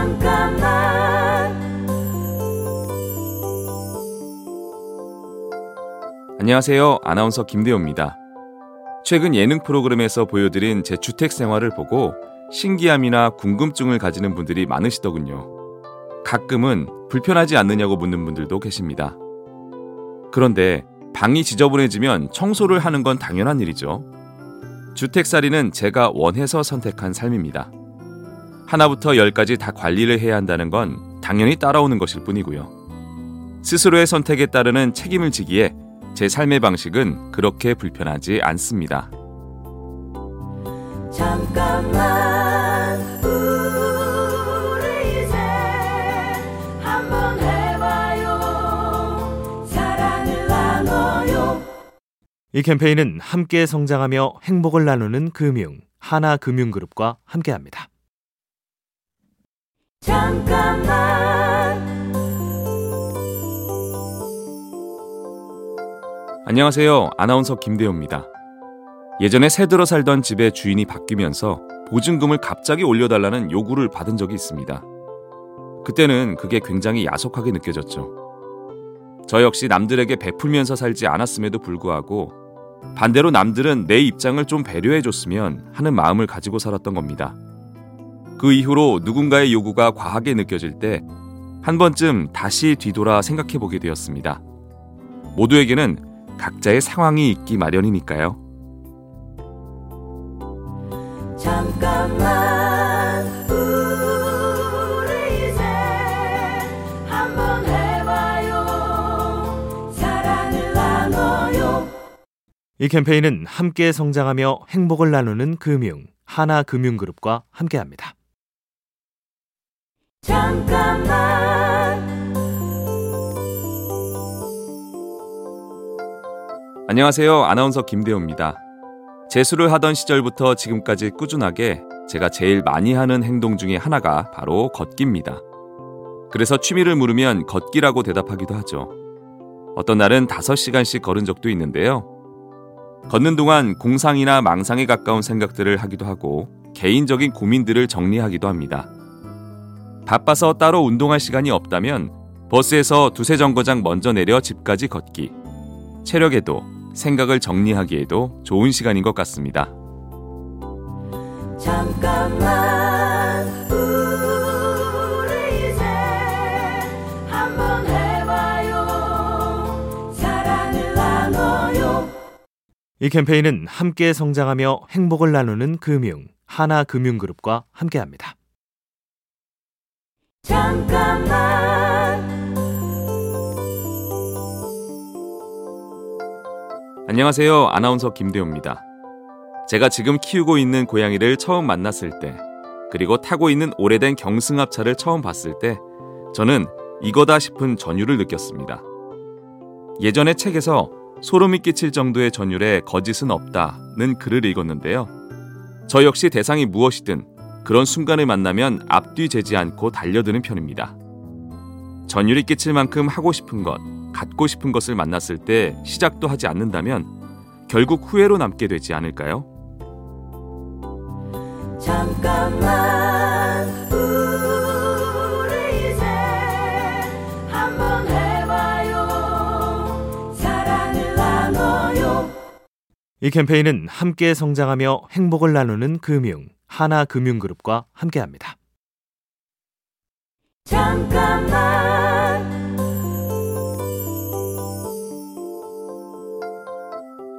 잠깐만 안녕하세요. 아나운서 김대호입니다. 최근 예능 프로그램에서 보여드린 제 주택 생활을 보고 신기함이나 궁금증을 가지는 분들이 많으시더군요. 가끔은 불편하지 않느냐고 묻는 분들도 계십니다. 그런데 방이 지저분해지면 청소를 하는 건 당연한 일이죠. 주택살이는 제가 원해서 선택한 삶입니다. 하나부터 열까지 다 관리를 해야 한다는 건 당연히 따라오는 것일 뿐이고요. 스스로의 선택에 따르는 책임을 지기에 제 삶의 방식은 그렇게 불편하지 않습니다. 잠깐만 우리 이제 한번 해봐요 사랑을 나눠요 이 캠페인은 함께 성장하며 행복을 나누는 금융 하나금융그룹과 함께합니다. 잠깐만 안녕하세요. 아나운서 김대호입니다. 예전에 새 들어 살던 집의 주인이 바뀌면서 보증금을 갑자기 올려달라는 요구를 받은 적이 있습니다. 그때는 그게 굉장히 야속하게 느껴졌죠. 저 역시 남들에게 베풀면서 살지 않았음에도 불구하고 반대로 남들은 내 입장을 좀 배려해줬으면 하는 마음을 가지고 살았던 겁니다. 그 이후로 누군가의 요구가 과하게 느껴질 때 한 번쯤 다시 뒤돌아 생각해 보게 되었습니다. 모두에게는 각자의 상황이 있기 마련이니까요. 잠깐만 우리 이제 한번 해봐요 사랑을 나눠요 이 캠페인은 함께 성장하며 행복을 나누는 금융 하나금융그룹과 함께합니다. 잠깐만 안녕하세요. 아나운서 김대호입니다. 재수를 하던 시절부터 지금까지 꾸준하게 제가 제일 많이 하는 행동 중에 하나가 바로 걷기입니다. 그래서 취미를 물으면 걷기라고 대답하기도 하죠. 어떤 날은 5시간씩 걸은 적도 있는데요. 걷는 동안 공상이나 망상에 가까운 생각들을 하기도 하고 개인적인 고민들을 정리하기도 합니다. 바빠서 따로 운동할 시간이 없다면 버스에서 두세 정거장 먼저 내려 집까지 걷기. 체력에도 생각을 정리하기에도 좋은 시간인 것 같습니다. 잠깐만 우리 이제 한번 해봐요 사랑을 나눠요 이 캠페인은 함께 성장하며 행복을 나누는 금융 하나금융그룹과 함께합니다. 잠깐만 안녕하세요. 아나운서 김대호입니다. 제가 지금 키우고 있는 고양이를 처음 만났을 때, 그리고 타고 있는 오래된 경승합차를 처음 봤을 때, 저는 이거다 싶은 전율을 느꼈습니다. 예전에 책에서 소름이 끼칠 정도의 전율에 거짓은 없다는 글을 읽었는데요. 저 역시 대상이 무엇이든 그런 순간을 만나면 앞뒤 재지 않고 달려드는 편입니다. 전율이 끼칠 만큼 하고 싶은 것, 갖고 싶은 것을 만났을 때 시작도 하지 않는다면 결국 후회로 남게 되지 않을까요? 잠깐만 우리 이제 한번 해봐요 사랑을 나눠요 이 캠페인은 함께 성장하며 행복을 나누는 금융 하나금융그룹과 함께합니다. 잠깐만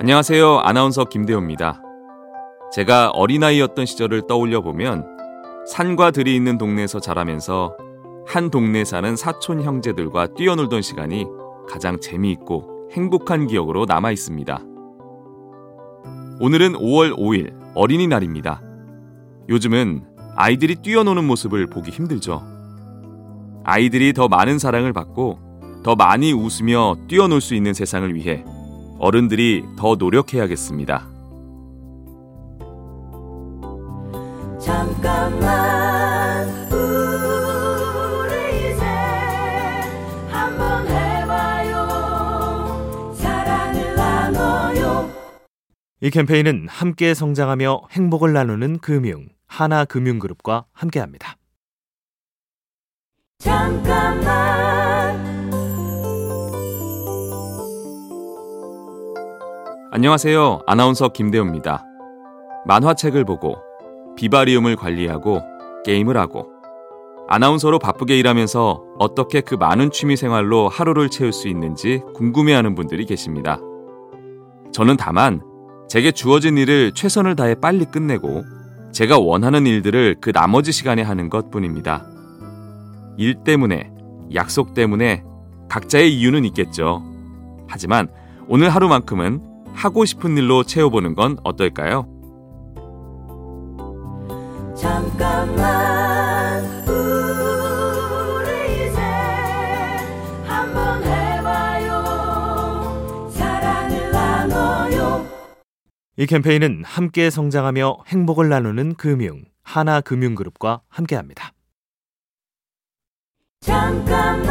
안녕하세요. 아나운서 김대호입니다. 제가 어린아이였던 시절을 떠올려 보면 산과 들이 있는 동네에서 자라면서 한 동네 사는 사촌 형제들과 뛰어놀던 시간이 가장 재미있고 행복한 기억으로 남아 있습니다. 오늘은 5월 5일 어린이날입니다. 요즘은 아이들이 뛰어노는 모습을 보기 힘들죠. 아이들이 더 많은 사랑을 받고 더 많이 웃으며 뛰어놀 수 있는 세상을 위해 어른들이 더 노력해야겠습니다. 잠깐만 우리 이제 한번 해봐요 사랑을 나눠요 이 캠페인은 함께 성장하며 행복을 나누는 금융 하나금융그룹과 함께합니다. 잠깐만 안녕하세요. 아나운서 김대호입니다. 만화책을 보고 비바리움을 관리하고 게임을 하고 아나운서로 바쁘게 일하면서 어떻게 그 많은 취미 생활로 하루를 채울 수 있는지 궁금해하는 분들이 계십니다. 저는 다만 제게 주어진 일을 최선을 다해 빨리 끝내고 제가 원하는 일들을 그 나머지 시간에 하는 것 뿐입니다. 일 때문에, 약속 때문에 각자의 이유는 있겠죠. 하지만 오늘 하루만큼은 하고 싶은 일로 채워보는 건 어떨까요? 잠깐만 이 캠페인은 함께 성장하며 행복을 나누는 금융 하나금융그룹과 함께합니다. 잠깐만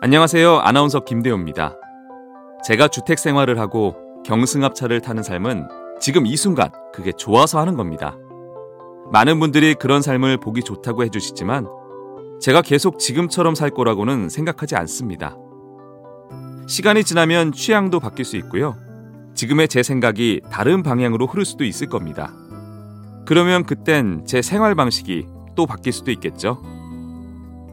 안녕하세요. 아나운서 김대호입니다. 제가 주택 생활을 하고 경승합차를 타는 삶은 지금 이 순간 그게 좋아서 하는 겁니다. 많은 분들이 그런 삶을 보기 좋다고 해주시지만 제가 계속 지금처럼 살 거라고는 생각하지 않습니다. 시간이 지나면 취향도 바뀔 수 있고요. 지금의 제 생각이 다른 방향으로 흐를 수도 있을 겁니다. 그러면 그땐 제 생활 방식이 또 바뀔 수도 있겠죠.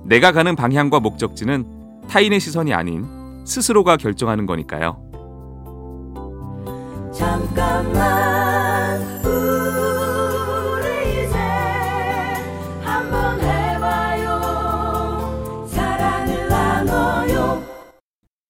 내가 가는 방향과 목적지는 타인의 시선이 아닌 스스로가 결정하는 거니까요. 잠깐만